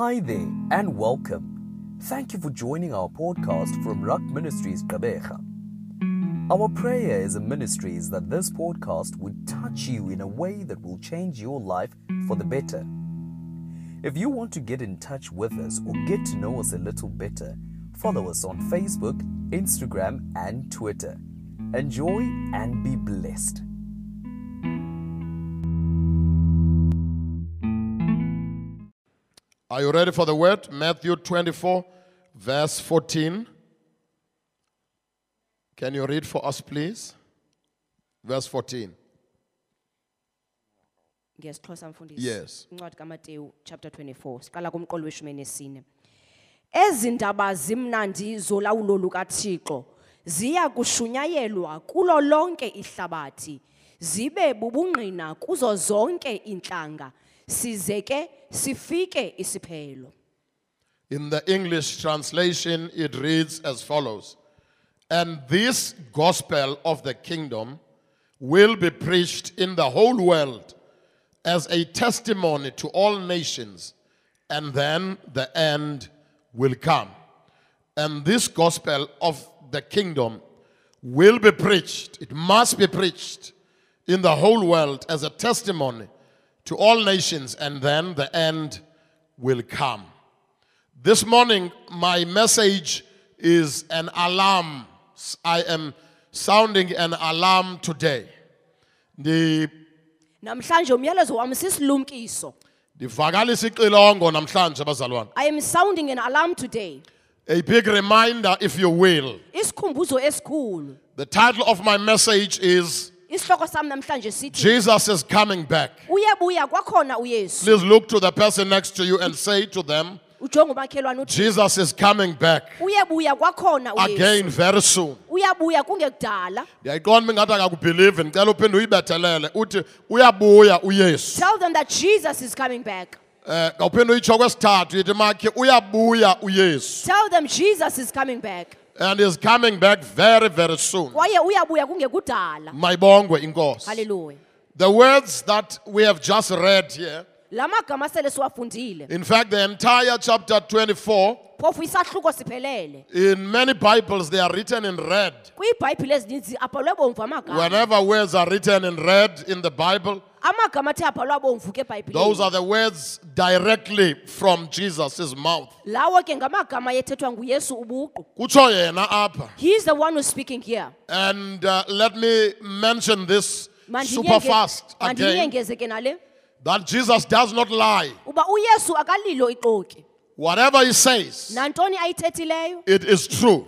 Hi there and welcome. Thank you for joining our podcast from Rock Ministries Gqeberha. Our prayer as a ministry is that this podcast would touch you in a way that will change your life for the better. If you want to get in touch with us or get to know us a little better, follow us on Facebook, Instagram, and Twitter. Enjoy and be blessed. Are you ready for the word? Matthew 24, verse 14. Can you read for us, please? Verse 14. ngesixhosa mfundisi Yes. incwadi kamateyu chapter 24 siqala kumqolo weshumi nesine ezi ndaba zimnandi zolawulo lukathixo ziya kushunyayelwa kulo lonke ihlabathi zibe bubungqina kuzo zonke iintlanga size ke sifike isiphelo In the English translation, it reads as follows And this gospel of the kingdom will be preached in the whole world as a testimony to all nations, and then the end will come. And this gospel of the kingdom will be preached, it must be preached in the whole world as a testimony to all nations, and then the end will come. This morning, my message is an alarm. I am sounding an alarm today. Ndi- namhlanje umyalezo wam sisilumkiso Ndivakalisa ixilongo namhlanje abazalwane. i am sounding an alarm today A big reminder if you will. isikhumbuzo esikhulu The title of my message is isihloko sam namhlanje sithi Jesus is coming back. uyebuya kwakhona uyesu. Please look to the person next to you and say to them, ujonga umakhelwane uthi Jesus is coming back kwakhona again very soon. uyabuya kungekudala. Ndiyayiqonda uba ingathi akakubhilivi ndicela uphinde uyibethelele uthi uyabuya uyesu. Tell them that jesus is coming back. Um ngawuphinde uyitsho kwesithathu yithi makhe uyabuya uyesu. Tell them jesus is coming back and is coming back very very soon. Kwaye uyabuya kungekudala. Mayibongwe inkosi the words that we have just read here la magama sele siwafundile. In fact the entire chapter 24 phofu in many bibles they are written in red. Kwiibhayibhile ezininzi abhalwe bomvu amagama. Whenever words are written in red in the bible amagama athe abhalwa bomvu ke those are the words directly from jesus' mouth. Lawo ke ngamagama yethethwa nguyesu ubuqu. Kutsho yena apha. He is the one who's speaking here. And uh, let me mention this super fast again. mandinyengeze ke nale that Jesus does not lie. uba uyesu akalilo ixoki Whatever he says, nantoni ayithethileyo it is true.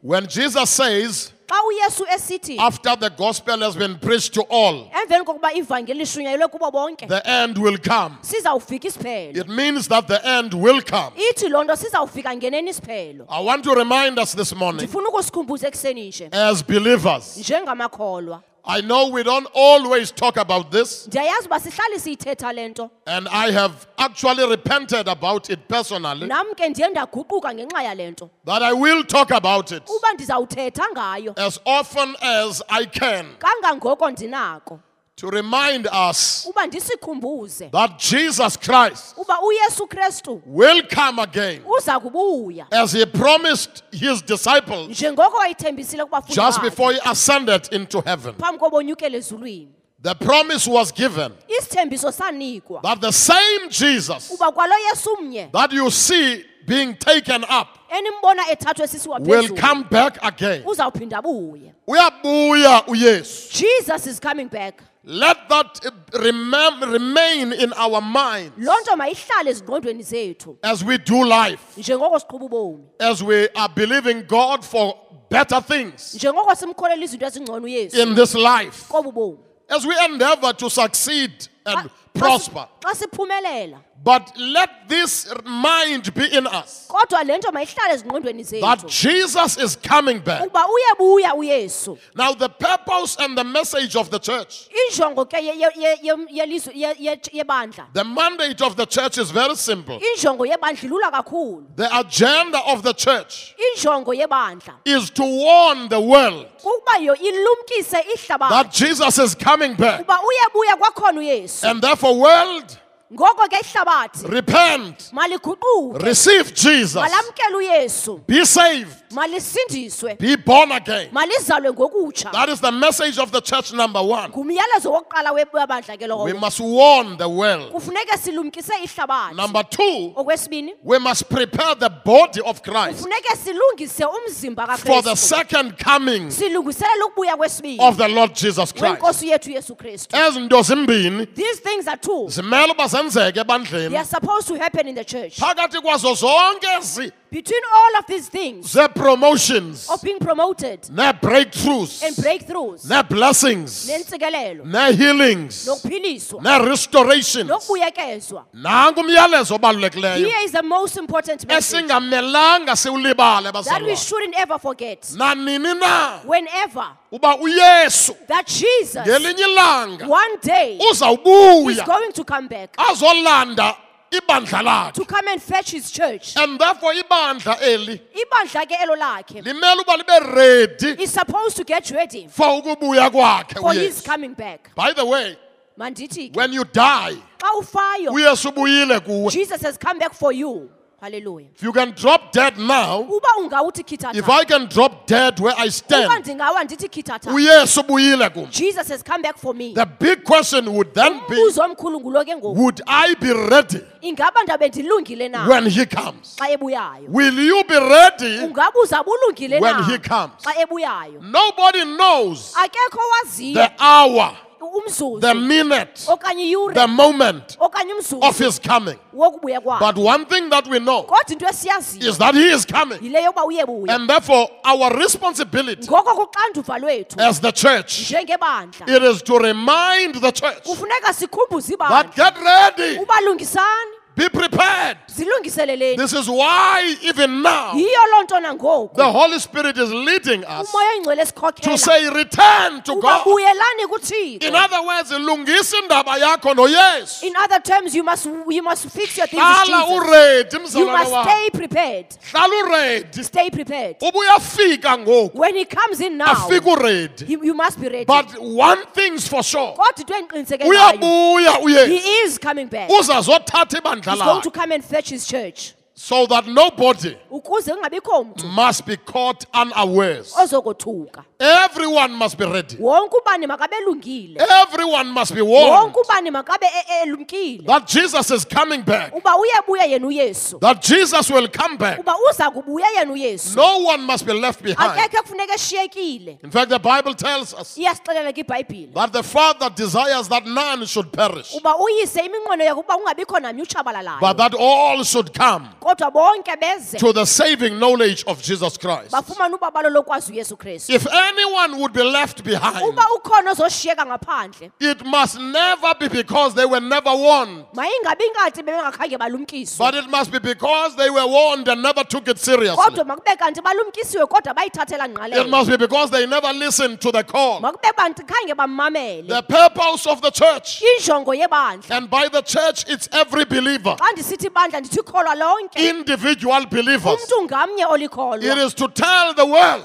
When Jesus says, xa uyesu esithi after the gospel has been preached to all, emveni kokuba ivangeli lishunyayelwe kubo bonke the end will come. sizawufika isiphelo It means that the end will come. ithi loo nto sizawufika ngeneni isiphelo I want to remind us this morning, ndifuna ukusikhumbuza ekuseni nje as believers, njengamakholwa I know we don't always talk about this, ndiyayazi uba sihlale siyithetha le nto. and I have actually repented about it personally, nam ke ndiye ndaguquka ngenxa yale nto. that I will talk about it. uba ndizawuthetha ngayo. as often as I can. Kangangoko ndinako to remind us uba ndisikhumbuze. that Jesus Christ uba uyesu kristu will come again. uza kubuya. As he promised his disciples njengoko wayithembisile kubafundi just before he ascended into heaven. phambi kobonyukela ezulwini The promise was given that the same Jesus uba kwalo yesu mnye. that you see being taken up will come back again. uzawuphinda abuye. Uyabuya uyesu. jesus is coming back Let that remem- remain in our minds. Loo nto mayihlale ezingqondweni zethu. As we do life, njengoko siqhuba ubomi. As we are believing God for better things. njengoko simkholela izinto ezingcono uyesu. In this life. Kobu bomi as we endeavor to succeed and si- prosper. But let this mind be in us. Kodwa le nto mayihlale ezingqondweni that zethu Jesus is coming back. uba uyebuya uyesu. Now, the purpose and the message of the church, injongo ke ye- ye- ye- ye- yelizwe- ye- ye- yebandla the mandate of the church is very simple. injongo yebandla ilula kakhulu. The agenda of the church injongo yebandla is to warn the world kukuba yo ilumkise that Jesus is coming back. uba uyebuya kwakhona uyesu. And therefore, world, ngoko ke ihlabathi repent, maliguquke receive Jesus, malamkele uyesu. Be saved, malisindiswe. Be born again. malizalwe ngokutsha. That is the message of the church number one. ngumyalezo wokuqala we- webandla ke We must warn the world. kufuneke silumkise ihlabathi. Number two, okwesibini we must prepare the body of Christ silungise umzimba for the second coming silungiselela ukubuya kwesibini of the Lord Jesus Christ. wenkosi yethu yesu kristu. Ezi nto zimbini these things are two. zimele uba zenzeke they are supposed to happen in the church. Phakathi kwazo zonke ezi between all of these things ze-promotions of being promoted and breakthroughs nentsikelelo nee-healings nokuphiliswa nee-restorations nokubuyekezwa nanku umyalezo obalulekileyo. Here is the most important message. Esingamelanga siwulibale that we shouldn't ever forget. Nanini na? Whenever uba uyesu that jesus ngelinye ilanga one day is uzawubuya going to come back azolanda ibandla lakhe. to come and fetch his church. And therefore ibandla eli ibandla ke elo lakhe. limele uba libe ready is supposed to get ready for ukubuya kwakhe for his uyesu. coming back. By the way mandithi ke when you die xa ufayo uyesu ubuyile kuwe. Jesus has come back for you hallelujah. If you can drop dead now if i can drop dead where i stand ndingawa ndithi khithatha uyesu jesus has come back for me. The big question would then be umbuzo omkhulu ngulo ke ngoku. would i be ready ingaba ndabe ndilungile na? when he comes? Will you be ready ungaba uzawube ulungile When he comes. nobody knows the hour the minute the moment of his coming. but one thing that we know kodwa into esiyaziyo is that he is coming. yile yokuba uyebuya and therefore our responsibility ngoko kuxanduva lwethu as the church it is to remind the church that get ready be prepared. This is why even now yiyo loo nto nangoku. the holy spirit is leading us to say return to god. In other words lungisa indaba yakho noyesu. In other terms you must, you must fix your things with hlala Jesus. uredi you must stay prepared. Stay prepared. Uba uyafika ngoku. When he comes in now he, you must be ready. But one thing's for sure. Kodwa into endiqiniseke ngayo uyabuya he is coming back he's going to come and fetch his church so that nobody ukuze kungabikho mntu must be caught unawares. ozokothuka everyone must be ready. Wonke ubani makabe elungile everyone must be warned wonke ubani makabe e- e- elumkile that jesus is coming back. Uba uyebuya yena uyesu. That jesus will come back. Uba uza kubuya yena uyesu. No one must be left behind. Akekho ekufuneka eshiyekile in fact the bible tells us iyasixelela ke ibhayibhile that the father desires that none should perish. Uba uyise iminqweno yakhe kungabikho namnye utshabalalayo. But that all should come. kodwa bonke beze to the saving knowledge of jesus christ. bafumane ubabalo lokwazi uyesu kristu. If anyone would be left behind uba ukhona ozoshiyeka ngaphandle. it must never be because they were never warned. Mayingabi ngathi bebengakhange balumkiswe. But it must be because they were warned and never took it seriously. Kodwa makube kanti balumkisiwe kodwa bayithathela it must be because they never listened to the call. Makube kanti khange bammamele the purpose of the church and by the church it's every believer xa ndisithi ibandla ndithi ikholwa lonke individual believers it is to tell the world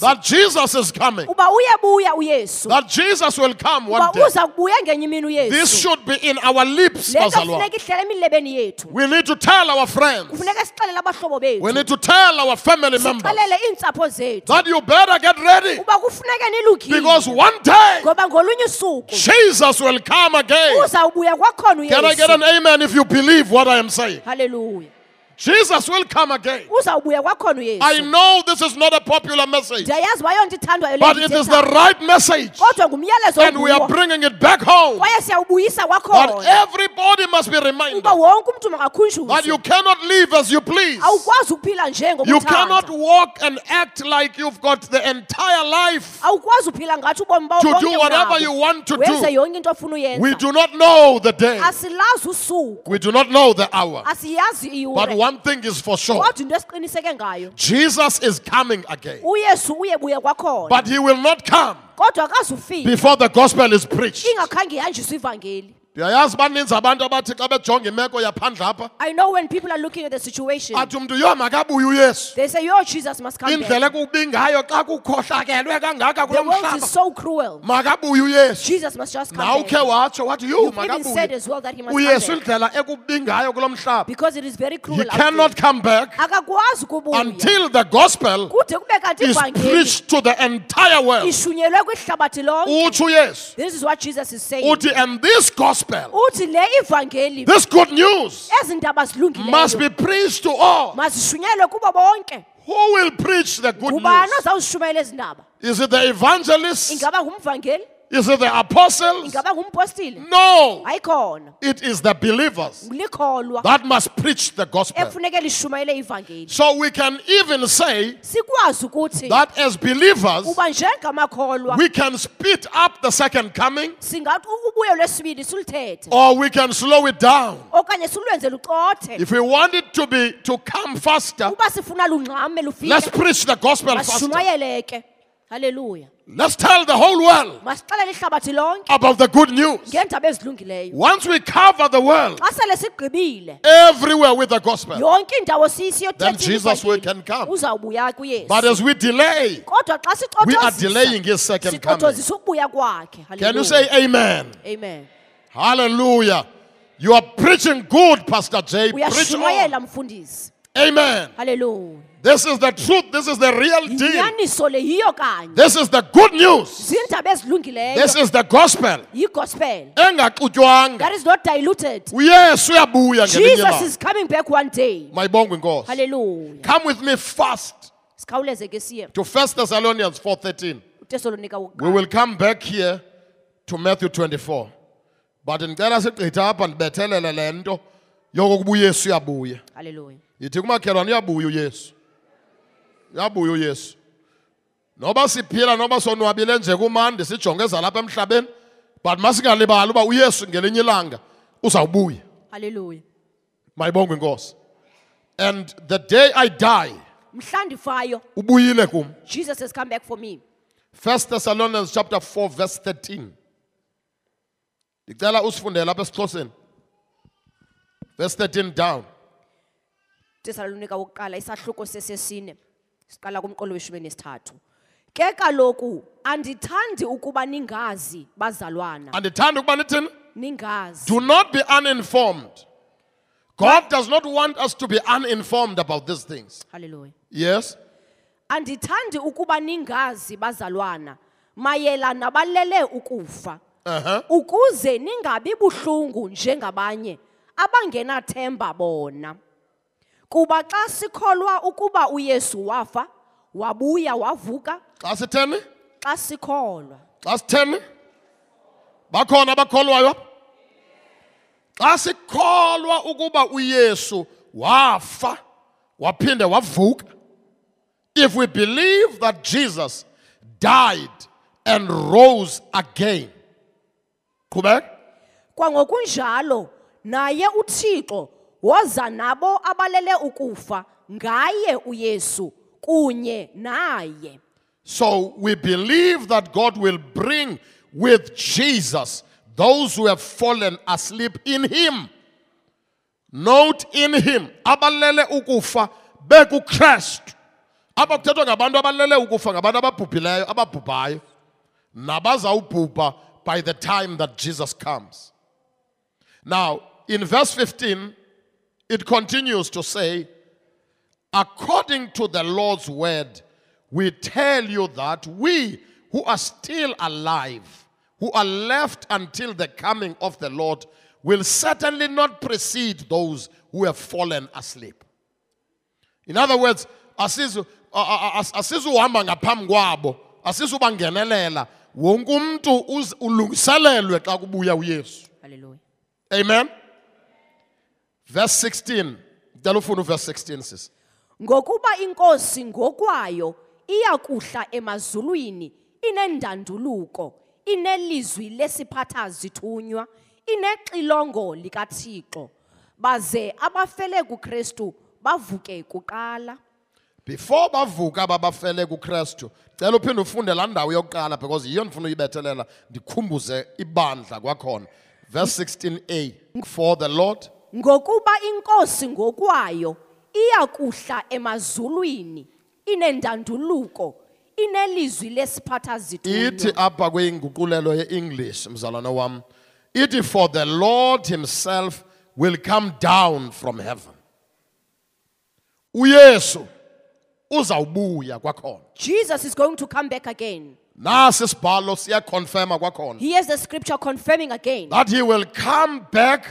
that jesus is coming. Uba uyebuya uyesu. That jesus will come one day. uza kubuya ngenye imini this should be in our lips le bazalwane funeka ihlele emilebeni yethu. We need to tell our friends. Kufuneka sixelele abahlobo we need to tell our family members. Sixelele iintsapho zethu. That you better get ready. Uba kufuneke nilugile because one day ngoba ngolunye usuku jesus will come again. can i get an amen if you believe what i am saying halleluya jesus will come again. I know this is not a popular message ndiyayazi uba yonto ithandwayo le but it is the right message. And we are bringing it back home. Kwaye siyawubuyisa that kwakhona everybody must be reminded uba wonke umntu that you cannot live as you please. Awukwazi ukuphila nje you cannot walk and act like you've got the entire life awukwazi uphila ngathi ubomi bawo to do whatever you want to do. Yonke into ofuna we do not know the day. We do not know the hour. But one thing is for sure. Kodwa into esiqiniseke ngayo jesus is coming again. Oh, Uyesu uyebuya oh, kwakhona but he will not come kodwa akazufika before the gospel is preached. Ingakhange ihanjiswe ivangeli ndiyayazi baninzi abantu abathi xa bejonga imeko yaphandle apha I know when people are looking at the situation, athi umntu yho makabuye uyesu. they say, Your Jesus must come indlela ekubi ngayo xa kukhohlakelwe kangaka The kulo world mhlaba. is so cruel. makabuye uyesu. Jesus must just come naw back. watsho wathi yho You've even said makabuye as well that he must uyesu come back. indlela ekubi ngayo kulo mhlaba. Because it is very cruel. he out cannot come back akakwazi until the gospel kude kube kanti is ivangeli preached to the entire world. Ishunyelwe kwihlabathi lonke. Utsho uyesu. This is what jesus is saying. Uthi and this gospel. Uthi le ivangeli this good news ezi ndaba must be zilungileyo preached to all. Mazishunyelwe kubo bonke. Who will preach the good ngubani news? ozawuzishumayela ezi ndaba? Is it the ingaba ngumvangeli is it the apostles? No. It is the believers that must preach the gospel. Ekufuneke lishumayele ivangeli so we can even say that as believers we can speed up the second coming or we can slow it down. Okanye silwenze lucothe if we want it to be to come faster uba sifuna lungxame let's preach the gospel faster halleluya let's tell the whole world masixelele ihlabathi lonke about the good news. once we cover the world xa sele sigqibile everywhere with the gospel Then Jesus will can come. but as we delay we are delaying his second coming. sixothozisa ukubuya kwakhe. Can you say amen? Amen. Hallelujah. You are preaching good pastor J. Preach on. amen. Halleluya this is the truth. This is the real deal. Yinyaniso le yiyo kanye. This is the good news. Ziindaba ezilungileyo. This is the gospel. Yigospel. Engaxutywanga. That is not diluted. Uyesu uyabuya ngelinye jesus ilanga. is coming back one day. Mayibongwe inkosi. Halleluya come with me fast sikhawuleze ke siye. to 1 thessalonians 4.13 utesalonika we wokuqala will come back here to matthew 24 but ndicela sigqithe apha ndibethelele le nto yokokuba uyesu uyabuya. Halleluya yithi kumakhelwane uyabuya uyesu uyabuya uyesu. Noba siphila noba sonwabile nje kumandi sijonge ezalapha emhlabeni but masingalibali uba uyesu ngelinye ilanga uzawubuya. Halleluya mayibongwe inkosi. And the day i die mhla ndifayo ubuyile kum. Jesus has come back for me. 1 thessalonians chapter 4 verse 13 ndicela usifundele apha esixhoseni. Verse 13 down. Tesalonika wokuqala isahluko sesesine. Siqala kumqolo weshumi nesithathu. Ke kaloku andithandi ukuba ningazi bazalwana. Andithanda ukuba nithini ningazi. do not be uninformed. God does not want us to be uninformed about these things. Halleluya yes? Andithandi ukuba ningazi bazalwana mayela nabalele ukufa. Uh-huh. ukuze ningabi buhlungu njengabanye abangenathemba bona. Kuba xa sikholwa ukuba uyesu wafa wabuya wavuka. Xa sitheni? Xa sikholwa. Xa sitheni? Bakhona abakholwayo? Xa sikholwa ukuba uyesu wafa waphinde wavuka if we believe that jesus died and rose again qhubeka. Kwangokunjalo naye uthixo woza nabo abalele ukufa ngaye uyesu kunye naye So we believe that God will bring with Jesus those who have fallen asleep in Him. Note in Him. Abalele ukufa bekuKristu. Aba kuthethwa ngabantu abalele ukufa ngabantu ababhubhileyo, ababhubhayo. Nabazawubhubha by the time that Jesus comes. Now, in verse 15, it continues to say, according to the Lord's word, we tell you that we who are still alive, who are left until the coming of the Lord, will certainly not precede those who have fallen asleep. In other words, asizuhamba ngaphambi kwabo, asisubangenelela. Wonke umuntu ulungiselelwe xa kubuya uYesu. halleluya Amen. Verse 16. Ndicela ufune uverse 16 sis. ngokuba inkosi ngokwayo iyakuhla emazulwini inendanduluko inelizwi lesiphatha zithunywa inexilongo likathixo baze abafele kuKristu bavuke kuqala before bavuka ababafele kuKristu cela uphinde ufunde laa ndawo yokuqala because yiyo ndifuna uyibethelela ndikhumbuze ibandla kwakhona Verse 16a. For the Lord ngokuba inkosi ngokwayo iyakuhla emazulwini inendanduluko inelizwi lesiphatha ithi apha kwinguqulelo ye-english mzalwana wam ithi for the lord himself will come down from heaven uyesu uzawubuya kwakhona Jesus is going to come back again. nasi isibhalo siyakonfirma kwakhona Here's the scripture confirming again. that he will come back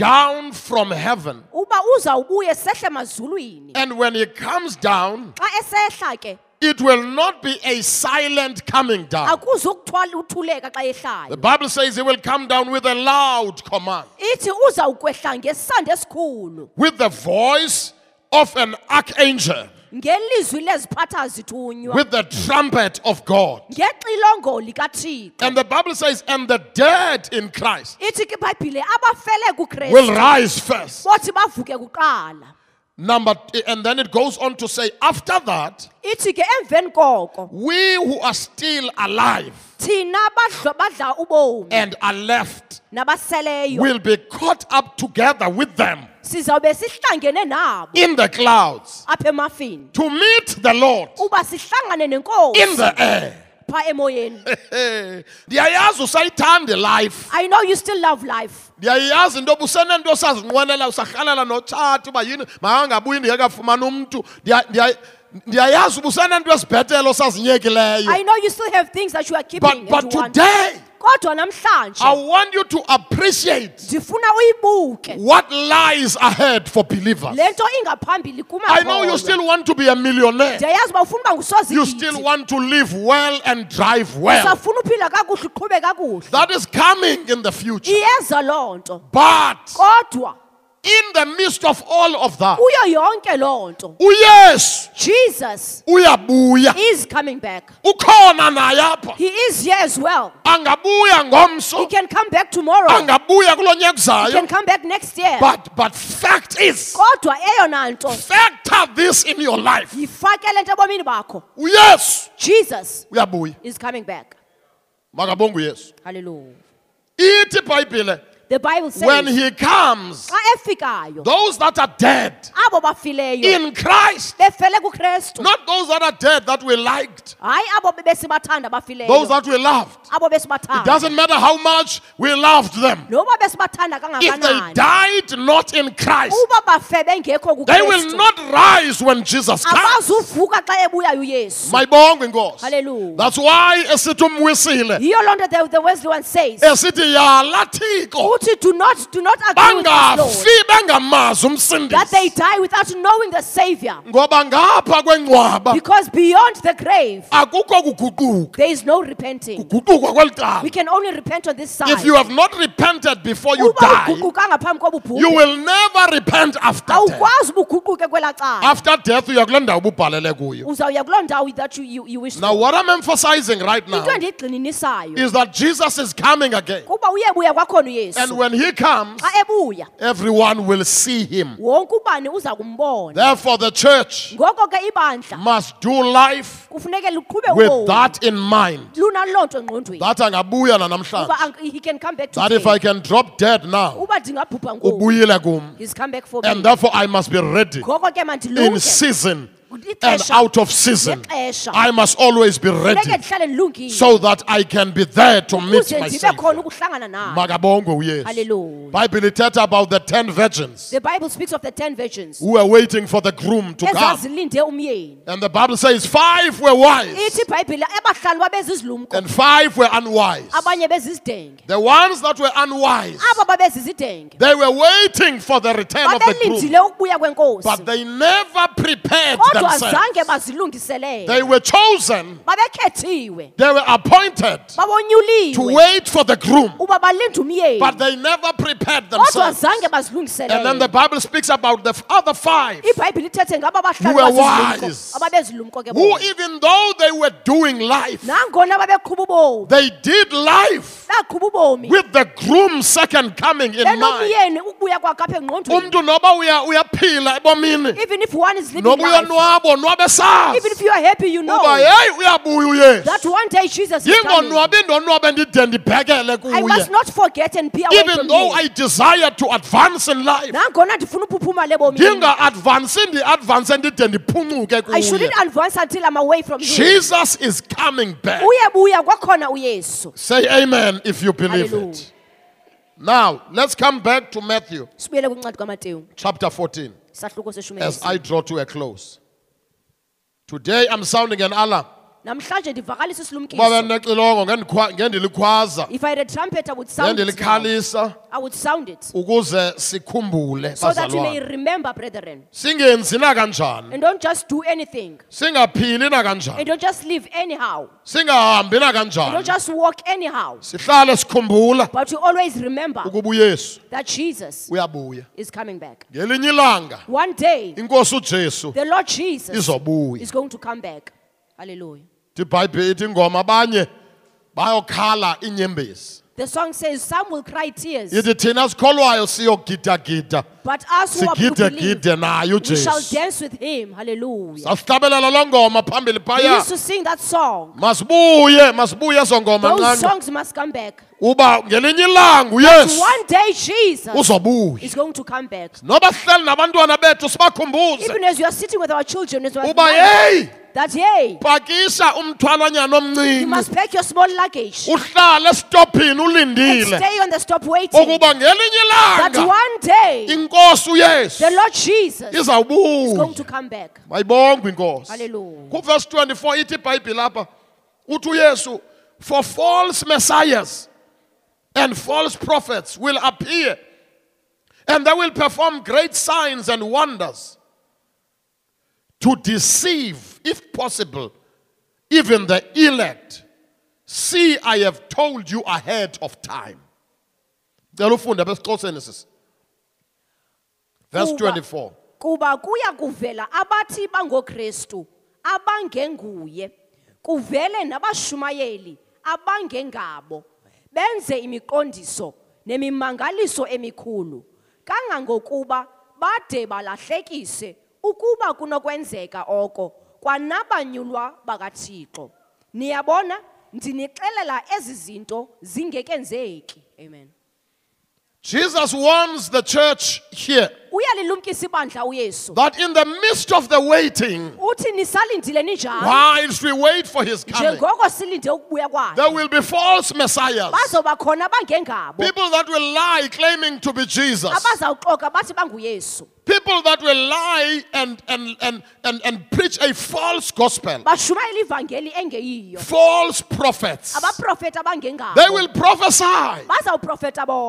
down from heaven. Uba uzawubuye sehle emazulwini. and when he comes down Xa esehla ke it will not be a silent coming down. akuzukuthwala uthuleka xa the bible says he will come down with a loud command. Ithi uzawukwehla ngesandi esikhulu. With the voice of an archangel ngelizwi leziphatha zithunywa with the trumpet of God. ngexilongo likaThixo. And the Bible says, and the dead in Christ Ithi ke iBhayibhile abafele will rise first. bothi bavuke kuqala. Number, and then it goes on to say, after that, Ithi ke emveni koko we who are still alive thina badla badla ubomi and are left nabaseleyo will be caught up together with them sizawube sihlangene nabo. In the clouds. Apha emafini. To meet the Lord. Uba sihlangane in the air. pha emoyeni. ndiyayazi usayithanda life. I know you still love life. ndiyayazi into yoba usenento osazinqwenela usarhalela notshati uba yini makangabuyi ndingekafumani umntu. Ndiya- ndiya- ndiyayazi uba usenento ezibhetele osazinyekileyo. I know you still have things that you are keeping but, but today Kodwa i want you to appreciate ndifuna uyibuke. what lies ahead for believers. Le nto ingaphambili i know you still want to be a millionaire. Ndiyayazi uba ufuna uba you still want to live well and drive well. Usafuna uphila kakuhle uqhube kakuhle. That is coming in the future. Iyeza loo nto. But kodwa in the midst of all of that kuyo yonke loo nto. uyesu jesus uyabuya. is coming back. Ukhona naye apha. He is here as well. Angabuya he can come back tomorrow. Angabuya kulo nyaka uzayo can come back next year. But but fact is kodwa eyona nto factor this in your life. yifake le nto ebomini bakho. Uyesu jesus uyabuya. is coming back. Makabonge uyesu. Hallelujah. Ithi ibhayibhile the bible says when he comes ah, those that are dead in christ not those that are dead that we liked hayi abo besibathanda those that we loved. It doesn't matter how much we loved them. If they died not in christ uba bafe bengekho they will not rise when jesus comes. My uyesu inkosi. Hallelujah. that's why esithi umwisile. Yiyo loo nto the, the wesley one says. Esithi yala thixo uthi do not, do not agree with bangafi bengamazi that they die without knowing the savior. Ngoba ngapha kwengcwaba. Because beyond the grave akukho kuguquka. there is no repenting. Kweli cala. We can only repent on this side if you have not repented before you uba die uguqukanga phambi koba you will never repent after death. Awukwazi uba uguquke kwelaa cala. After death uya kule ndawo ububhalele kuyo. Uzawuya kuloo ndawo that you, you, you wish now what i'm emphasizing right now into endiyigxininisayo is that jesus is coming again. Kuba kwakhona and when he comes everyone will see him. wonke ubani uza kumbona. Therefore the church ngoko ke ibandla must do life with that in mind. Lunaloo nto engqondweni. That angabuya uba nanamhlanje ang- he can come back to that if i can drop dead now uba ndingabhubha ngoku. ubuyile kum. He's come back for me. and therefore i must be ready in season and out of season. I must always be ready so that i can be there to meet my savior. khona ukuhlangana naye. Hallelujah. bible ithetha about the 10 virgins. The bible speaks of the ten virgins. Who were waiting for the groom to come. And the bible says five were wise. Ithi ibhayibhile abahlanu babezizilumko and five were unwise. The ones that were unwise they were waiting for the return of the groom. babelindile ukubuya kwenkosi. But they never prepared kodwa themselves they were chosen. They were appointed to wait for the groom. Uba balinde umyeni but they never prepared themselves. and then the bible speaks about the other five ibhayibhile ithethe ngaba Who were wise. who even though they were doing life nangona babeqhuba ubomi they did life with the groom's second coming in mind. benomyeni ukubuya kwakhe apha engqondweni Umntu noba uya uyaphila ebomini, even if one is living noba life. uyonwabo nwabe sazi even if you are happy you know. Uba hey uyabuya that uyesu. one day Jesus is coming. Ndonwabe ndide ndibhekele I must not forget and be away Even though I desire to advance in life, uphuphuma lebomini ndinga-advansi ndi-advanse ndide ndiphuncuke I kuye. shouldn't advance until I'm away from him. Jesus is coming back. uyebuya kwakhona uyesu. Say amen if you believe Hallelujah. it. Now, let's come back to Matthew sibuyele kwincwadi kamateyu chapter 14 sahluko seshumi as. I draw to a close. Today I'm sounding an alarm. Namhlanje ndivakalisa Uba isilumkiso bendinexilongo ngendikhwa- ngendilikhwaza. If i had a trumpet i would sound it now. ngendilikhalisa i would sound it. Ukuze sikhumbule so that you may bazalwane remember brethren. Singenzi na kanjani? And don't just do anything. Singaphili na and don't just live anyhow. Singahambi and don't just walk anyhow. Sihlale sikhumbula but you always remember ukuba uyesu that jesus uyabuya. is coming back. Ngelinye ilanga one day inkosi ujesu the lord jesus izobuya. is going to come back. Hallelujah ibhayibhile ithi ingoma abanye bayokhala inyembezi. The song says some will cry tears. Ithi thina sikholwayo siyogidagida but us who are believe sigidegide naye we shall ujesu dance with him. Hallelujah. Sasihlabelela loo ngoma phambili we phaya. used to sing that song. Masibuye masibuye ezo ngoma those songs must come back. Uba ngelinye ilanga uyesu one day jesus uzobuya. is going to come back. Noba sihleli nabantwana bethu sibakhumbuze. Even as you are sitting with our children as well uba yeyi that hey pakisha umthwalanyana you omncinci must pack your small luggage. Uhlale esitophini and ulindile stay on the stop waiting. Ukuba ngelinye that ilanga one day inkosi uyesu the lord jesus is our boo He's going izawubuya to come back. Mayibongwe inkosi. Hallelujah. Kuvesi 24 ithi ibhayibhile apha uthi uyesu for false messiahs and false prophets will appear and they will perform great signs and wonders to deceive if possible even the elect. See i have told you ahead of time. Cela ufunde besixhoseni sisi verse Kuba- 24 kuba kuya kuvela abathi bangokristu abangenguye kuvele nabashumayeli abangengabo. Benze imiqondiso nemimangaliso emikhulu. Kangangokuba bade balahlekise ukuba kunokwenzeka oko kwanabanyulwa bakathixo. Niyabona ndinixelela ezi zinto zingekenzeki. Amen. Jesus warns the church here uyalilumkisa ibandla uyesu. that in the midst of the waiting, uthi nisalindile ninjalo whilst we wait for his coming, njengoko silinde ukubuya kwakhe. there will be false messiahs. bazoba khona abangengabo People that will lie claiming to be Jesus. abazawuxoka bathi banguyesu People that will lie and, and, and, and, and preach a false gospel. bashumayela ivangeli engeyiyo False prophets. They will prophesy,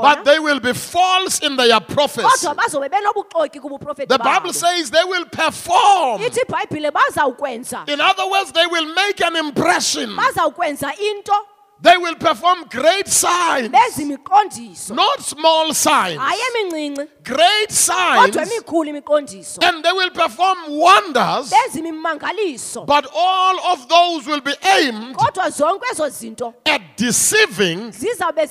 but they will be false in their prophecy. kodwa bazobe benobuxoki kubuprofeti The Bible says they will perform. ithi ibhayibhile bazawukwenza In other words, they will make an impression. They will perform great signs. Not small signs. Great signs kodwa emikhulu imiqondiso. and they will perform wonders, imimangaliso. But all of those will be aimed kodwa zonke ezo zinto at deceiving, zizawube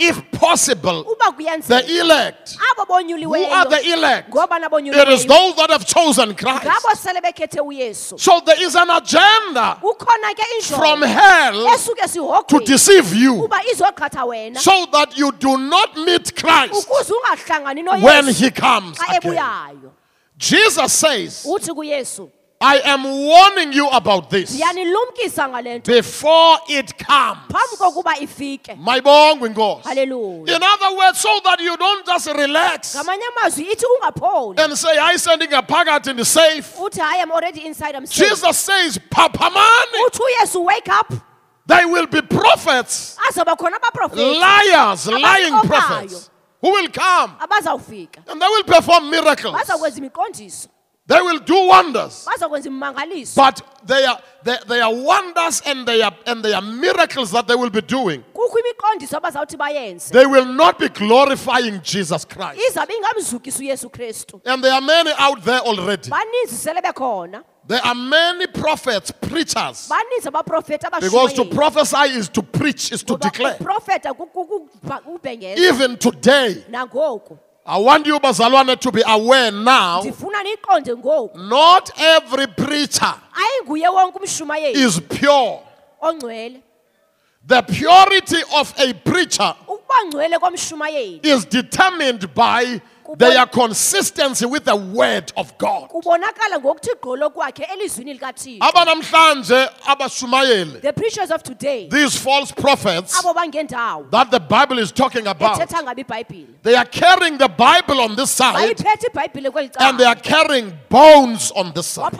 if possible, uba the elect. abo Who are the elect? ngoba It is those that have chosen Christ. ngabo sele bekhethe uyesu. So there is an agenda ke from hell esuke to deceive you. Uba izoqhatha wena. So that you do not meet Christ. Ukuze ungahlangani when he comes again. Jesus says, I am warning you about this. Ndiyanilumkisa ngale nto before it comes. ifike. Mayibongwe inkosi. halleluya In other words, so that you don't just relax ngamanye amazwi ithi ungapholi. and say, I sending a packet in the safe. hayi am already inside I'm safe. Jesus says, uthi uyesu wake up. There will be prophets, azoba khona abaprofeti. Liars, lying prophets, who will come abazawufika and they will perform miracles. imiqondiso They will do wonders. imimangaliso But they are, they, they are wonders and they are, and they are miracles that they will be doing. kukho imiqondiso abazawuthi bayenze They will not be glorifying Jesus Christ. izabe ingamzukisi uyesu kristu And there are many out there already. baninzi sele bekhona There are many prophets, preachers. Because to prophesy is to preach, is to declare. Even today, I want you, Bazalwane, to be aware now. ndifuna niyiqonde ngoku Not every preacher ayinguye wonke umshumayeli is pure. The purity of a preacher ukuba ngcwele komshumayeli is determined by their consistency with the word of God. kubonakala ngokuthi gqolo kwakhe elizwini likathixo Abanamhlanje abashumayeli, the preachers of today these false prophets that the Bible is talking about, ethetha ngabi ibhayibhile they are carrying the Bible on this side bayiphethe ibhayibhile kweli and they are carrying bones on this side.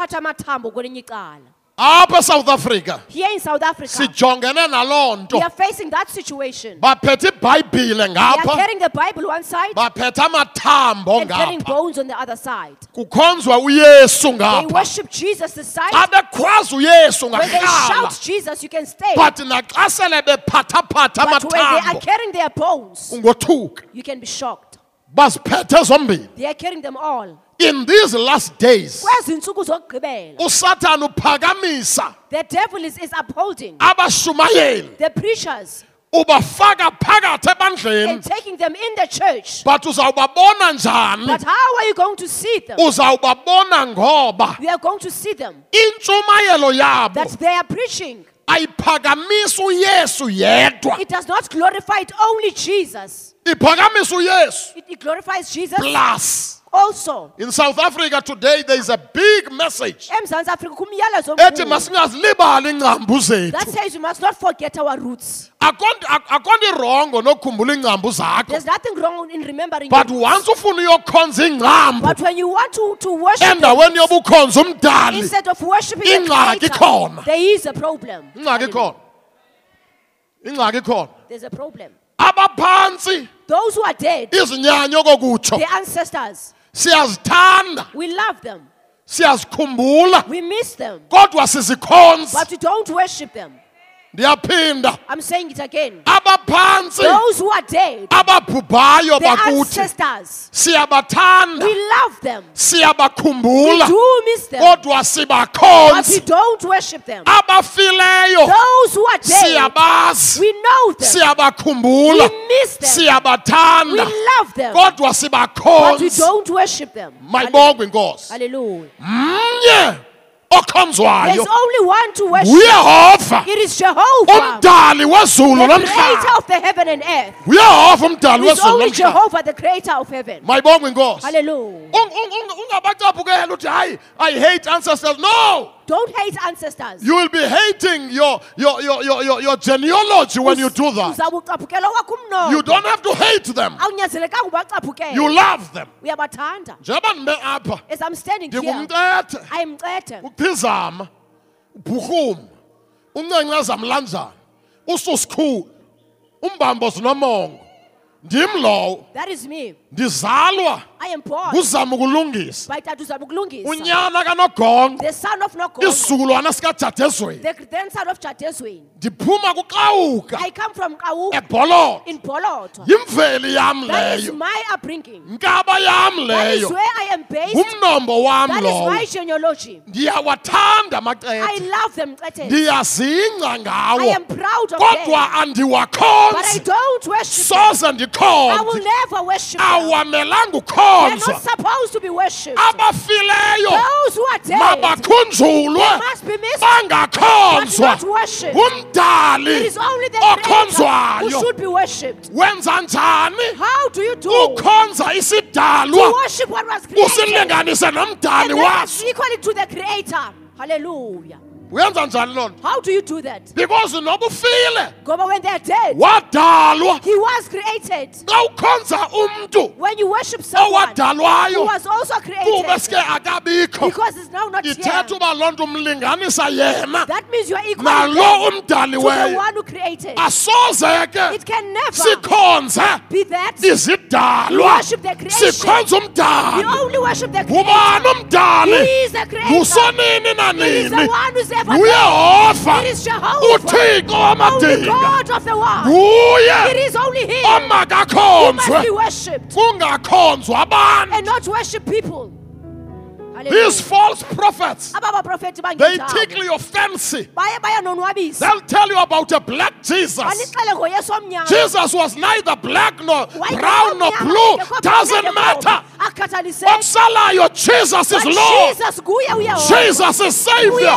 Waphatha amathambo kwelinye icala Apha South Africa, here in south africa sijongene naloo we nto. are facing that situation Baphethe iBhayibhile they are ngapha, carrying the bible one side baphethe amathambo and carrying ngapha. bones on the other side Kukhonzwa uYesu they ngapha. worship jesus this side Xa bekhwaza uYesu when they shout ngahlala. jesus you can stay But naxa sele bephathaphatha but when they are amathambo carrying their bones ungothuka. you can be shocked Baziphethe zombini. they are carrying them all In these last days, kwezi zokugqibela uSatan uphakamisa. the devil is, is upholding abashumayeli the preachers ubafaka phakathi and taking them in the church. But uzawubabona njani? But how are you going to see them? Uzawubabona ngoba you are going to see them. intshumayelo yabo that they are preaching. ayiphakamisi uyesu yedwa. It does not glorify it only jesus. Iphakamisa uyesu it, it glorifies jesus. plus also in south africa today there is a big message. emzantsi afrika kumyalezo ethi masingazilibali iingcambu that says we must not forget our roots. Akho- ak- akho nokukhumbula iingcambu zakho. There's nothing wrong in remembering but once ufuna uyokhonza iingcambu but when you want to, to worship endaweni yobukhonza umdali instead of worshiping the Ingxaki creator, khona. there is a problem. Ingxaki khona. Ingxaki khona. There's a problem. Abaphantsi those who are dead izinyanya okokutsho. the ancestors siyazithanda. We love them. Siyazikhumbula. We miss them. Kodwa sizikhonza. But we don't worship them ndiyaphinda. I'm saying it again. Those who are dead ababhubhayo the bakuthi ancestors siyabathanda we love them. we siyabakhumbula do miss them. kodwa but we sibakhonzi don't worship them. Abafileyo those who are dead siyabazi we know them. siyabakhumbula we miss them. we siyabathanda love them. kodwa but we sibakhonzi don't worship them. Mayibongwe inkosi hallelujah. Mnye there's only one to worship. Uyehova. It is jehovah. Umdali wezulu the creator nomhlaba of the heaven and earth. Uyehova umdali it's wezulu only nomhlaba jehovah the creator of heaven. Mayibongwe inkosi. Hallelujah. Ung- ung- ung- ungabacaphukela uthi hayi i hate ancestors. No don't hate ancestors. You will be hating your, your, your, your, your, your genealogy when you do that. You don't have to hate them. You love them. Njengoba ndime apha as i'm standing here. ndingumtethe ayimcethe uphizama ubhurhuma uncenceza mlanjani ususikhulu umbambo zinomongo ndim lowo that is me. Ndizalwa. I am born. Kuzama ukulungisa. By tata uzama ukulungisa. Unyana kanogongo the son of nogongo isizukulwana sikajadezweni the grandson of jadezweni ndiphuma kuqawuka. I come from ebhololo in bolotho yimveli yam that is leyo. my upbringing. Nkaba yam that is leyo. where i am based. Ngumnombo wam that is lowo. my genealogy. Ndiyawathanda i amacethe love them ndiyazingca i ngawo am proud of kodwa them. but i andiwakhonzi don't worship soze i will never worship them awamelanga they're not supposed to be worshipped abafileyo those who are dead mabakhunjulwe must be missed but bangakhonzwa not worshipped it umdali is only the creator who okhonzwayo. should be worshipped wenza njani? How do you do? Ukhonza to isidalwa worship what was created. Usilinganise nomdali waso. equally to the creator. Hallelujah uyenza njani loo nto? How do you do that? Because noba ufile ngoba when they're dead wadalwa. he was created. Xa ukhonza umntu when you worship someone who owadalwayo was also created. sike akabikho. Because it's now not ithetha here. uba loo nto umlinganisa yena. That means you are equal nalo to the one who created. Asoze ke it can never sikhonze. be that. Izidalwa. Worship the creation. you umdali. Only worship the creator? ubani umdali? He is the creator. Ngusonini he is the nanini one who's ever there uyehova it is Jehovah. Uthixo wamadinga God of the world. It is only him. Who must omakakhonzwe be worshipped. Kungakhonzwa and not worship people. These false prophets, they tickle your fancy. They'll tell you about a black Jesus. banixele ngoyesu omnyama Jesus was neither black nor brown nor blue. Doesn't matter. Okusalayo, Jesus is Lord. jesus kuye uyehova Jesus is Savior.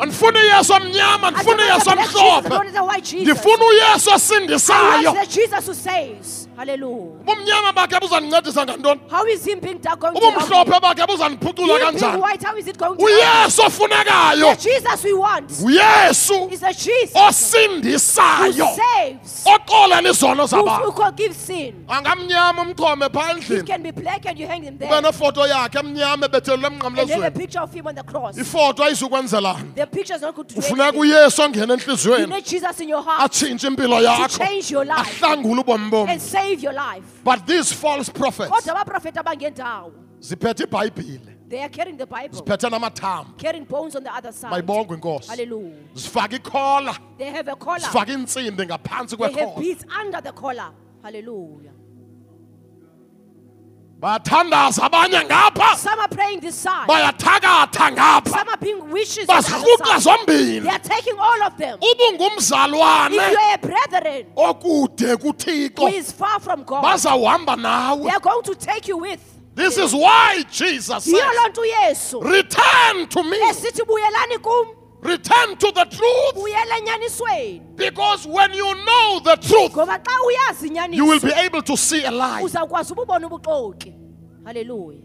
Andifuni uyesu omnyama, andifuni uyesu omhlophe. Ndifuna uyesu osindisayo. the Jesus who saves. Hallelujah. Ubumnyama bakhe buzandincedisa ngantoni? How is him being dark going to help? Ubumhlophe bakhe buzandiphucula kanjani? white, how is it going to help uyesu ofunekayo The Jesus we want uyesu is the Jesus who osindisayo saves, oxolela izono who, zabantu who angamnyama umchome endlini can be black and you hang him there. nefoto yakhe emnyama And have a emnqamlezweni picture of him on the cross. ifoto ayizukwenzelani The picture is not good to do ufuneka anything. uyesu You entliziyweni need Jesus in your heart atshintshe impilo to yakho. change your life ahlangule ubomi bom and save your life. but these false prophets kodwa abaprofeti abangendawo ziphethe ibhayibhile. they are carrying the bible. Ziphethe namathambo. Carrying bones on the other side. Mayibongwe inkosi hallelujah. Zifake ikhola they have a collar. Zifake iintsimbi ngaphantsi they have kwekhola beads under the collar. Hallelujah bayathandaza abanye ngapha. Some are praying this side. Bayathakatha ngapha some are being wishes on the other side. they are taking all of them. If you are a brethren okude who kuthixo is far from God bazawuhamba they nawe are going to take you with. This is why jesus yiyo says loo nto uyesu return to me. Esithi buyelani kum return to the truth. Because when you know the truth ngoba xa uyazi you will be able to see a lie. uzawukwazi ububona ubuxoki. Haleluya.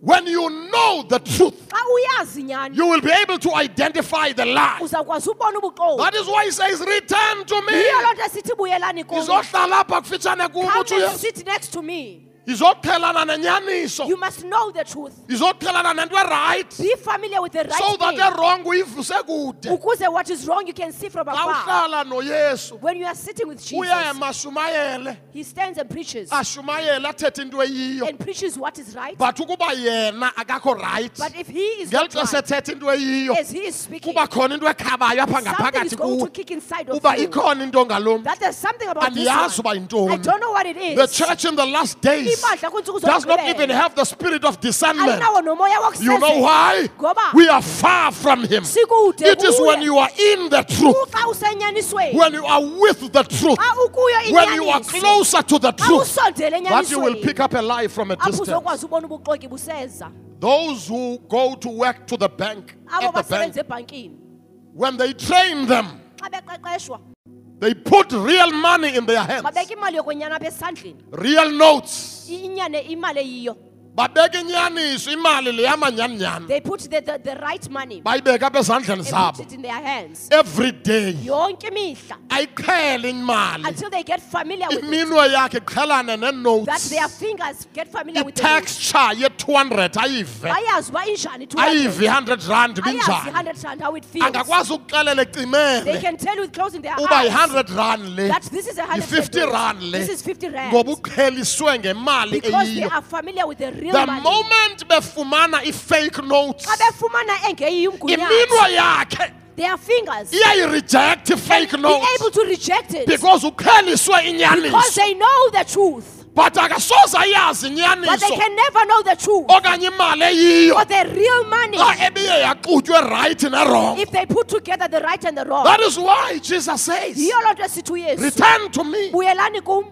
When you know the truth xa uyazi inyani you will be able to identify the lie. uzawukwazi ubona ubuxoki. That is why he says return to me. Yiyo loo nto esithi buyelani kum izohlala apha kufitshane kum come and sit next to me nenyaniso. You must know the truth. Izoqhelana nento erayithi be familiar with the right so that thing. erong uyivuse kude. Ukuze what is wrong you can see from xa afar. Uhlala noyesu. When you are sitting with Jesus uyema ashumayele he stands and preaches. Ashumayele athethe into eyiyo. And preaches what is right. But ukuba yena akakho rayithi but if he is ngeli not xesha right into eyiyo as he is speaking kuba khona into ekhabayo apha something is ngaphakathi going to kuwe. kick inside of uba you. ikhona into that there's something about this andiyazi uba one. I yintoni don't know what it is. the church in the last days does not even have the spirit of discernment. You know why? We are far from him. It is when you are in the truth. When you are with the truth. When you are closer to the truth. That you will pick up a lie from a distance. Uzokwazi ubona ubuxoki buseza. Those who go to work to the bank at the bank when they train them they put real money in their hands. babeka imali yokwenyana apha esandleni real notes. Inyane imali eyiyo babeka inyaniso imali le yamanyaninyani they put the, the, the right money bayibeka apha ezandleni and zabo. put it in their hands. Every day. Yonke imihla ayiqhele imali until they get familiar with it. Iminwe yakhe iqhelane that nee-notes their fingers get familiar with the notes. i-texture ye-200 ayive. Bayazi uba injani ayive 200 i-100 rand ayazi binjani? 100 rand how it feels. Angakwazi ukuxelela they ecimele can tell with closing their uba eyes. yi-100 rand le that this is a 100 yi-50 rand. le. This is 50 ngoba rand uqheliswe ngemali because they eyiyo. are familiar with the the moment befumana i-fake notes xa befumana iminwe yakhe their fingers. iyayireject can i-fake be notes. able to reject it? Because uqheliswe because they know the truth. But akasoze ayazi they inyaniso can never know the truth. Okanye imali eyiyo. Or the real money. Xa ebiye yaxutywe right nerong if they put together the right and the wrong. That is why jesus says yiyo loo nto esithi uyesu return to me. Buyelani kum.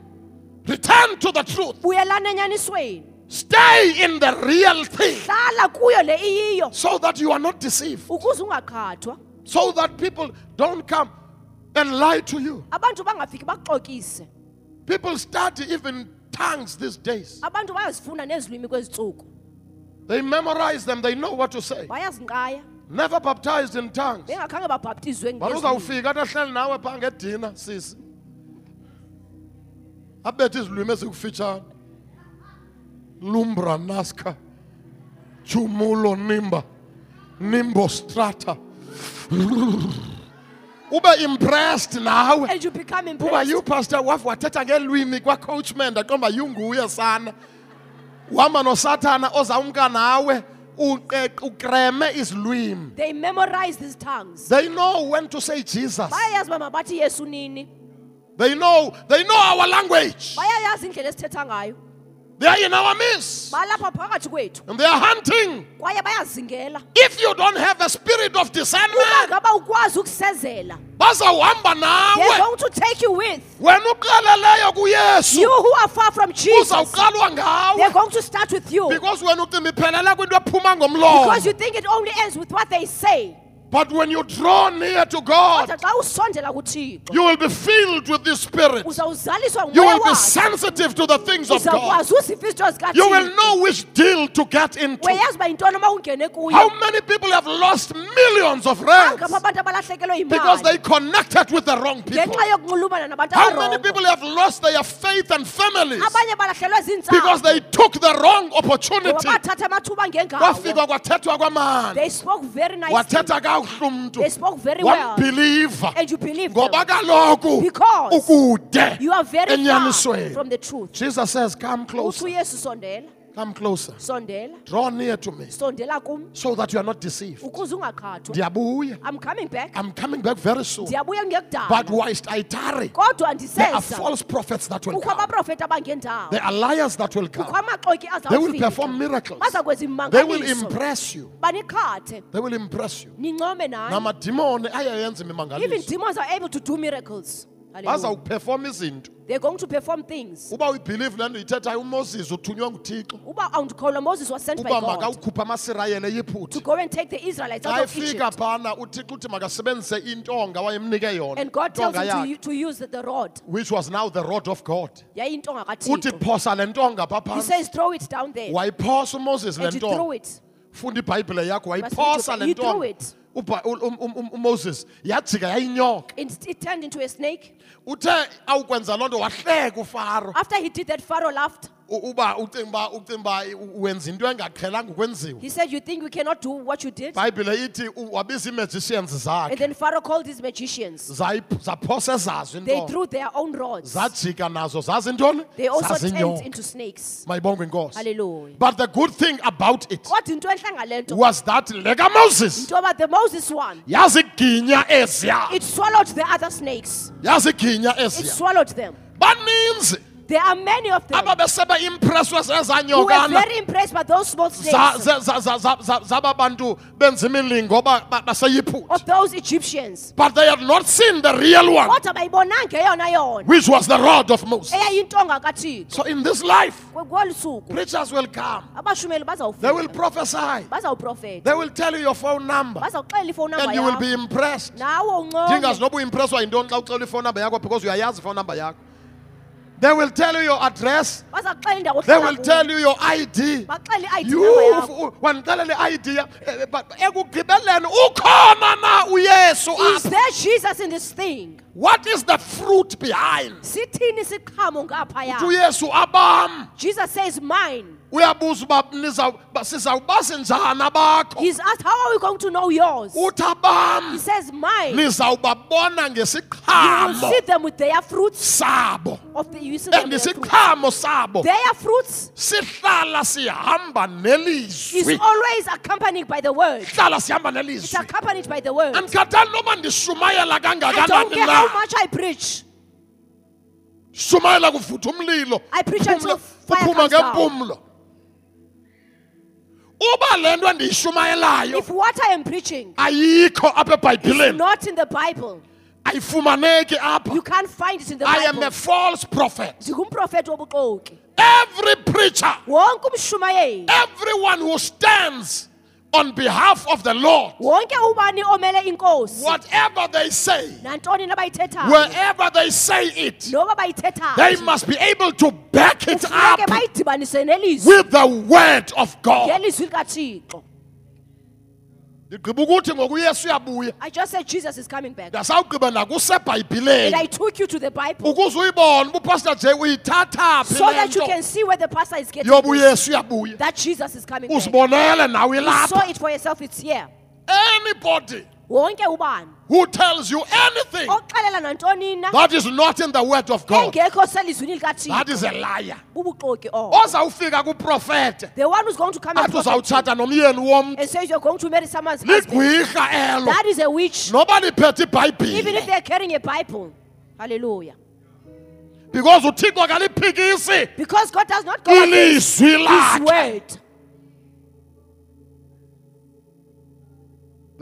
Return to the truth. Buyelani enyanisweni stay in the real thing. Hlala kuyo le iyiyo. So that you are not deceived. Ukuze ungaqhathwa. So that people don't come and lie to you. Abantu bangafiki bakuxokise people study even tongues these days. Abantu bayazifunda nezilwimi kwezi ntsuku they memorize them they know what to say. Bayazinqaya. Never baptized in tongues. Bengakhange babhaptizwe but ngezilwimi. uzawufika athi ahleli nawe phaa ngedina sisi. Abethe izilwimi ezikufitshane lumbra nasca Chumulo nimba. Nimbo strata. Ube impressed now. and you become uba impressed you pastor waf wathetha ngeelwimi kwacoachman ndaqomba yunguye sana. Uhamba nosathana ozawumka nawe. Uqe- eh, ukreme izilwimi they memorize these tongues. They know when to say jesus. Bayayazi uba mabathi yesu nini? They know they know our language. Bayayazi indlela esithetha ngayo They are in our midst. And they are hunting. If you don't have a spirit of discernment, ngaba ukwazi ukusezela bazawuhamba they're nawe. going to take you with Wena uqaleleyo you who are far from jesus they're ngawe. going to start with you Because wena ucimba iphelela kwinto ephuma because you ngomlomo. Think it only ends with what they say But when you draw near to God, kodwa xa usondela kuthixo you will be filled with the Spirit. You will be sensitive to the things of God. uzawukwazi uziva izinto You will know which deal to get into. uyayazi uba yintoni uma ungene How many people have lost millions of rands angapha abantu abalahlekelwe because they connected with the wrong people? ngenxa yokunxulumana nabantu How many people have lost their faith and families because they took the wrong opportunity? bathatha amathuba ngengawo Kwafika kwathethwa kwamani. they spoke very nicely kakuhle umntu. they spoke very well Wambelieve. and you believe Ngoba kaloku Because ukude you are very far enyanisweni. from the truth Jesus says, Come uthi closer. uyesu sondela Come closer. sondela Draw near to me sondela kum so that you are not deceived. ukuze Ndiyabuya. i'm coming back I'm coming back very soon. ndiyabuya But whilst I tarry, kodwa there are false prophets that will come. abaprofeti abangendawo There are liars that will come. amaxoki They will perform miracles. baza kwenza They will impress you. banikhathe They will impress you. nincome namadimoni ayayenza even demons are able to do miracles. Bazawuperform izinto. They're going to perform things. Uba uyibhilive le nto ithethayo umoses uthunywe nguthixo. Uba awundikholwa moses was sent by uba god. makawukhuphe amasirayeli to go and take the israelites xa out of efika egypt. phana uthixo uthi makasebenzise intonga wayemnike yona. And god tells intonga him to, yakhe. u- to use the, the rod. Which was now the rod of god. Yayintonga uthi kathixo. Phosa le ntonga pha he phantsi. Says throw it down there. Wayiphosa umoses le and you throw ntonga it. Funda ibhayibhile yakho Verse wayiphosa 22, le he threw ntonga. it. Um- um- um- umoses yajika yayinyoka. It, turned into a snake. Uthe awukwenza loo nto wahleka ufaro. After he did that pharaoh laughed uba ucinga ucinga wenza into engaqhelanga ukwenziwa. He said you think we cannot do what you did? Ibhayibhile ithi u- wabiza ii-magicians and zakhe then pharaoh called his magicians. Zayi- zaphosa ezazo they threw their own rods. Zajika nazo zazintoni? They also turned into snakes. Mayibongwe inkosi. Hallelujah. But the good thing about it kodwa into enhle ngale nto? was that into yoba the moses one. yaziginya eziya. It swallowed the other snakes. Yaziginya it eziya. swallowed them. Baninzi there are many of them who were very impressed by those small snakes. of those egyptians. But they had not seen the real one kodwa bayibonanga eyona yona? which was the rod of moses. So in this life Kwe- kwolu suku preachers will come. They will prophesy. They will tell you your phone number. And you will be impressed. impressed ndingazi uncome noba uimpresswa yintoni xa ucela ifone number yakho because uyayazi ifone number yakho they will tell you your address. They will tell you your id you number yakho. f- wandixelela i-id ya- eh, but ekugqibeleni ukhona na uyesu is apha? there jesus in this thing? What is the fruit behind? Sithini isiqhamo uthi ngaphaya uyesu abam. Jesus says mine uyabuza uba niza- ba- sizawubazi njani abakho he's asked how are we going to know yours? Uthi he abam says mine. nizawubabona you will ngesiqhamo see them with their fruits sabo. of the you see them and with their fruits. isiqhamo sabo. Their fruits. Sihlala sihamba is nelizwi always accompanied by the word. Sihamba it's nelizwi accompanied by the word. Andikhathali noba ndishumayela I don't kangakanani care na how much I preach. shumayela kuvutha umlilo I preach until fire kuphuma comes down. ngempumlo uba le nto ndiyishumayelayo If what I am preaching ayikho apha is ebhayibhileni not in the Bible, ayifumaneki apha. you can't find it in the Bible. i am Bible. a false prophet. Ndingumprofethi wobuxoki. Every preacher wonke umshumayeli. everyone who stands on behalf of the lord. Wonke ubani omele inkosi? Whatever they say nantoni na bayithethayo? wherever they say it they must be able to back it up kufuneke bayidibanise nelizwi with the word of god ngelizwi ukuthi ngoku uyesu uyabuya i just said jesus is coming back. Ndasawugqiba and i nakusebhayibhileni took you to the bible. Ukuze uyibone uba upastor j uyithatha phi so le that you nto? can see where the pastor is getting yoba this, uyesu uyabuya that jesus is coming back. Uzibonele nawe you saw it for yourself it's here. Anybody? Wonke ubani who tells you anything. Oxelela nantoni na? That is not in the word of god. Engekho selizwini that is a liar. Bubuxoki obo. Ozawufika kuprofete the one who's going to come and athi prophet uzawutshata nomyeni womntu. And says you're going to marry someone's husband. Ligwirha elo. That is a witch. Noba liphethe even if ibhayibhile they're carrying a bible. Hallelujah. Because uthixo kaliphikisi Because God does not go against ilizwi His lakhe. word.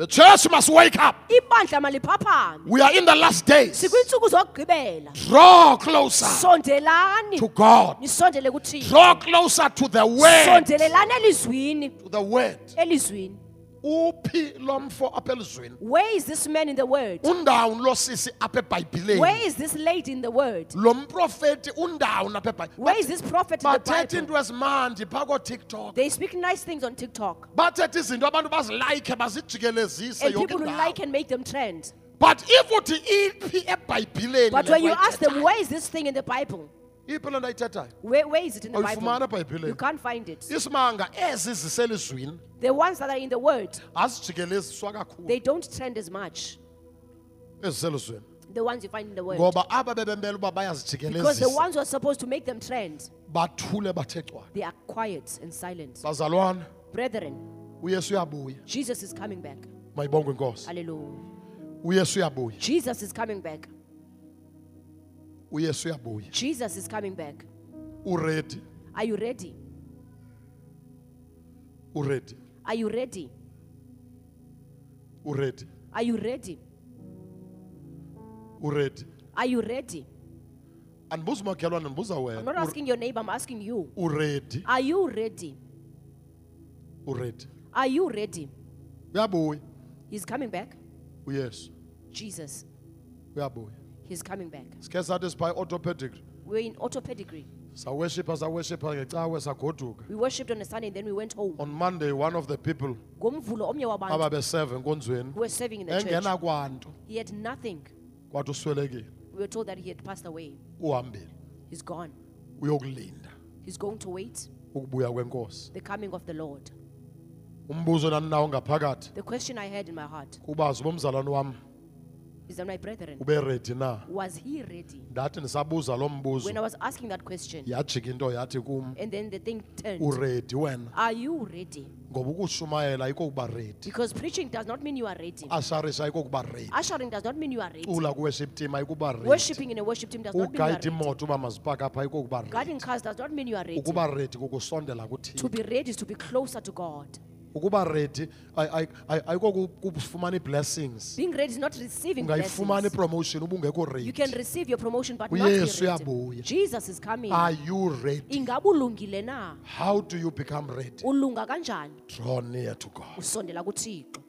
The church must wake up Ibandla maliphaphame. we are in the last days zokugqibela. draw closer Sondelani. to god Nisondele kuThixo. draw closer to the word Sondelelani elizwini. to the word Elizwini. Uphi lo mfo apha Where is this man in the word? undawuni lo sisi apha Where ebhayibhileni this lady in the word? lo mprofeti undawuni apha Where is this prophet in the Bible? into ezimandi phaa kootiktok They speak nice things on TikTok. bathetha izinto abantu bazilayikhe bazijikelezise And yonke people who like and make them trend. but if uthi iphi ebhayibhileni But when you ask them, where is this thing in the Bible? Where, where is it in the Bible? You can't find it. isimanga ezi ziselizwini The ones that are in the word, azijikeleziswa kakhulu they don't trend as much. The ones you find in the word. ngoba aba bebemele uba Because the bayazijikelezisa ones who are supposed to make them trend, bathule bathe cwaka they are quiet and silent. bazalwana Brethren, uyesu uyabuya Jesus is coming back. mayibongwe inkosi Hallelujah. uyesu uyabuya Jesus is coming back. Uyesu uyabuya Jesus is coming back. uredi Are you ready? uredi Are you ready? uredi Are you ready? uredi Are you ready? andibuza umakhelwane ndibuza I'm wena not asking your neighbor, I'm asking you. uredi Are you ready? uredi Are you ready? uyabuya He's coming back. uyesu Jesus, uyabuya he's coming back. sikhe sathi siphayi orthopedic We're in auto pedigree. saweshipha saweshipha ngecawe sagoduka We worshipped on a Sunday and then we went home. on monday one of the people Ngomvulo omnye wabantu ababeseve enkonzweni who were serving in the church. engena kwanto He had nothing. kwathi uswelekile We were told that he had passed away. uhambile He's gone. uyokulinda He's going to wait ukubuya kwenkosi the coming of the Lord. umbuzo nandinawo ngaphakathi The question I had in my heart kubazi bomzalwane wam is that my brethren, ube redi na was he ready? ndathi ndisabuza lo mbuzo When I was asking that question, yajika into yathi kum and then the thing turned. uredi wena Are you ready? ngoba ukushumayela ayikokuba redi Because preaching does not mean you are ready. asharisha ayikokuba redi Ushering does not mean you are ready. cula kuworship team ayikuba redi Worshipping in a worship team does not mean you are ready. imoto uba mazipaka apha ayikokuba redi Guarding cars does not mean you are ready. ukuba redi kukusondela To be ready is to be closer to God. Ukuba redi ayikokufumana ii-blessings Being ready is not receiving ungayifumana blessings. ipromotion uba ungekho You can receive your promotion but not be uyesu ready. uyabuya Jesus is coming. are you ready na? how do you become ready Ulunga kanjani? draw near to god Usondela kuThixo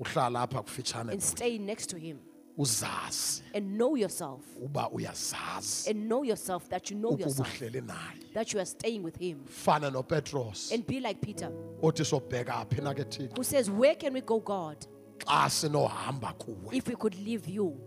uhlala apha kufitshane and stay next to him uzazi. And know yourself. Uba uyazazi. And know yourself that you know yourself. naye. That you are staying with him. Fana nopetros. And be like Peter. Othi sobheka phi na ke who says where can we go God? Xa sinohamba kuwe. If we could leave you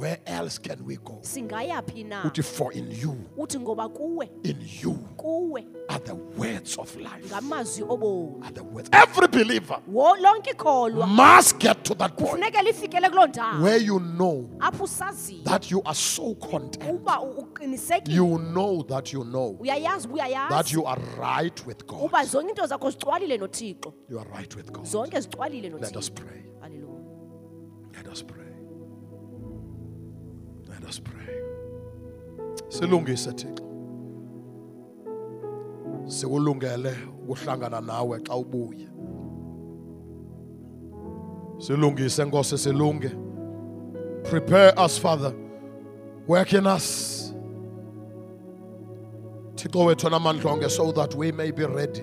where else can we go? Singaya phi na? Uthi for in you. Uthi ngoba kuwe. In you kuwe. are the words of life. Ngamazwi obomi are the words. Every believer wo lonke ikholwa. must get to that point kufuneka lifikele kuloo ndawo. where you know apho usaziyo that you are so content. Uba uqinisekile. You know that you know uyayazi uba that you are right with God. Uba zonke iinto zakho zicwalile nothixo. You are right with God. Zonke zicwalile let us pray. Hallelujah. let us pray let us pray. Silungise thixo. Sikulungele ukuhlangana nawe xa ubuye silungise nkosi silunge. Prepare us father. Work in us. Thixo wethu namandla so that we may be ready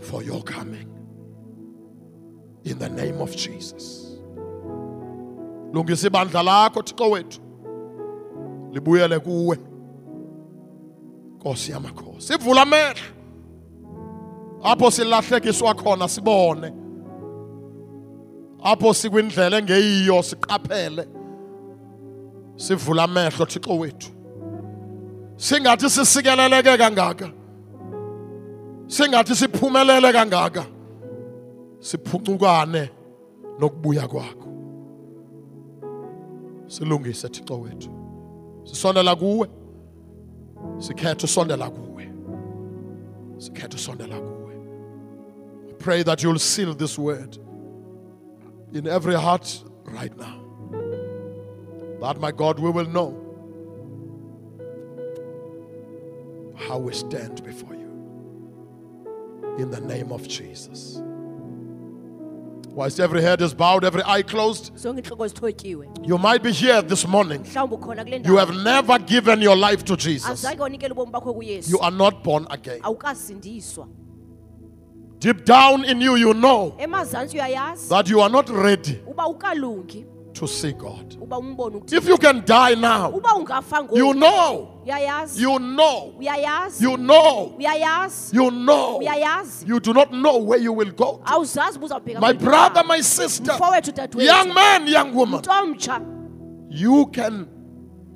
for your coming. In the name of jesus lungisa ibandla lakho thixo wethu. Libuyele kuwe. Nkosi yamakhosi ivula amehlo. Apho silahlekiswa khona sibone. Apho sikwindlela engeyiyo siqaphele. Sivula amehlo thixo wethu. Singathi sisikeleleke kangaka. Singathi siphumelele kangaka. Siphuncukane nokubuya kwakho. Silungise thixo wethu. Sisondela kuwe. Sikhethe usondela kuwe. Sikhethe usondela kuwe. I pray that you'll seal this word in every heart right now. That my God we will know how we stand before you. In the name of Jesus. Whilst every head is bowed, every eye closed, zonke inhloko zithotyiwe you might be here this morning. mhlawumbi ukhona kule You have never given your life to Jesus. azange wanikela ubomi bakho You are not born again. Deep down in you, you know that you are not ready to see God. uba umbone ukuthi If you can die now, you know, you know, you know, you know. You do not know where you will go. uzawubheka My brother, my sister, young man, young woman, you can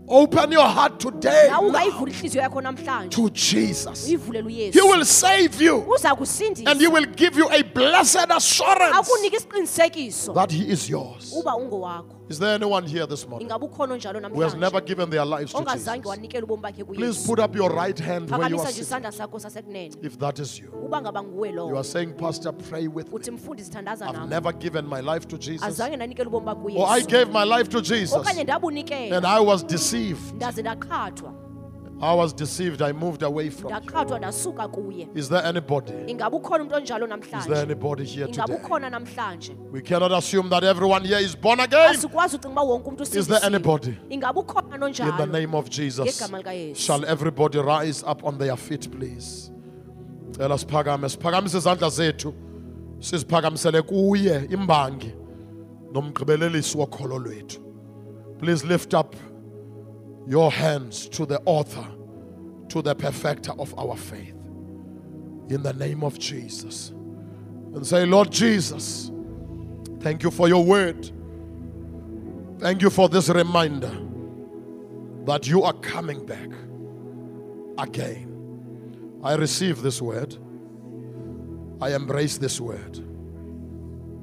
open your heart today. Now ungayivula ihliziyo yakho namhlanje. To Jesus. He will save you. And He will give you a blessed assurance that He is yours. Is there anyone here this morning who has never given their lives to Jesus? wanikela ubomi bakhe Please put up your right hand where you are sitting. isandla sakho sasekunene If that is you, uba ngaba nguwe you are saying, Pastor, pray with me. uthi mfundisi thandaza I've never given my life to Jesus. azange ndanikela ubomi bakho Or I gave my life to Jesus and I was deceived. I was deceived. I moved away from you. ndaqhathwa ndasuka kuye Is there anybody? ingaba ukhona umntu onjalo Is there namhlanje anybody here today? ukhona namhlanje We cannot assume that everyone here is born again. asikwazi ucinga uba wonke umntu Is there usindisiwe. anybody? ukhona In the nonjalo name of Jesus, ngegama likayesu shall everybody rise up on their feet, please? Cela siphakame, siphakamise izandla zethu. Siziphakamisele kuye imbangi nomgqibelelisi wokholo lwethu. Please lift up your hands to the author, to the perfecter of our faith. In the name of Jesus. And say, Lord Jesus, thank you for your word. Thank you for this reminder that you are coming back again. I receive this word. I embrace this word.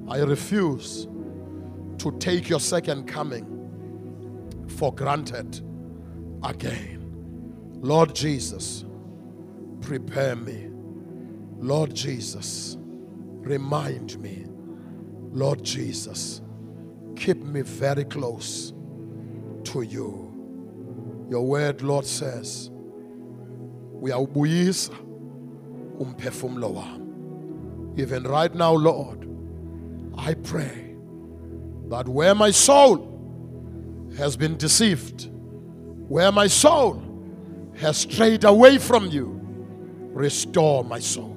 I refuse to take your second coming for granted again. Lord Jesus, prepare me. Lord Jesus, remind me. Lord Jesus, keep me very close to you. Your word, Lord, says, uyawubuyisa umphefumulo wami. Even right now, Lord, I pray that where my soul has been deceived, where my soul has strayed away from you, restore my soul.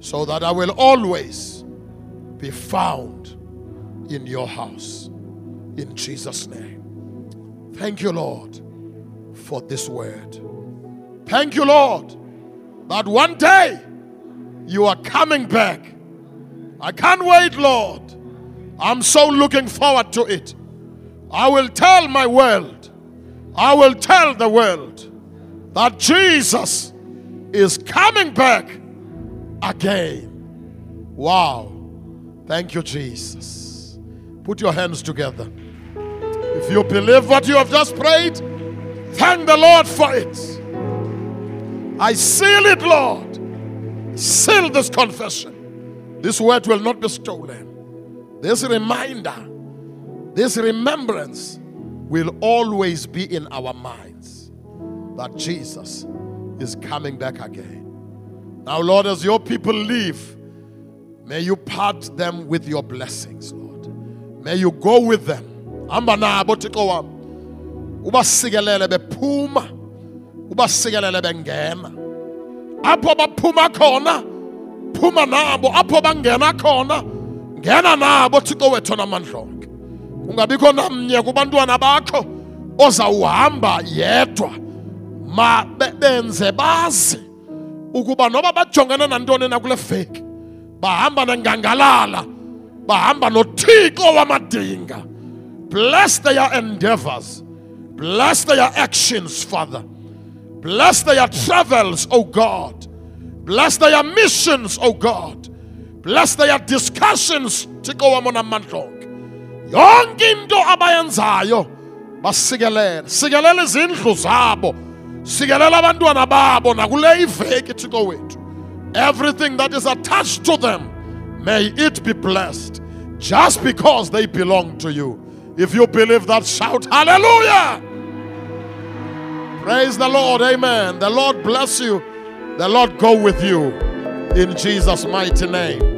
So that I will always be found in your house. In Jesus' name. Thank you, Lord, for this word. Thank you, Lord, that one day you are coming back. I can't wait, Lord. I'm so looking forward to it. I will tell my world, I will tell the world that Jesus is coming back again. Wow. Thank you, Jesus. Put your hands together. If you believe what you have just prayed, thank the Lord for it. I seal it, Lord. Seal this confession. This word will not be stolen. This reminder, this remembrance will always be in our minds that Jesus is coming back again. Now, Lord, as your people leave, may you part them with your blessings, Lord. May you go with them. Hamba nabo Thixo wami. Ubasikelele bephuma. Ubasikelele bengena. Apho baphuma khona, phuma nabo. Apho bangena khona, ngena nabo Thixo wethu namandla onke. Kungabikho namnye kubantwana bakho ozawuhamba yedwa. Ma be- benze bazi ukuba noba bajongene nantoni na kule veki bahamba nengangalala bahamba nothixo wamadinga. Bless their endeavors. Bless their actions father. Bless their travels o god. Bless their missions o god. Bless their discussions thixo wamona amandla onke yonke into abayenzayo basikelele sikelela izindlu zabo sikelela abantwana babo nakule iveki thixo wethu everything that is attached to them may it be blessed just because they belong to you if you believe that shout hallelujah Praise the Lord. Amen. The Lord bless you. The Lord go with you. In Jesus' mighty name.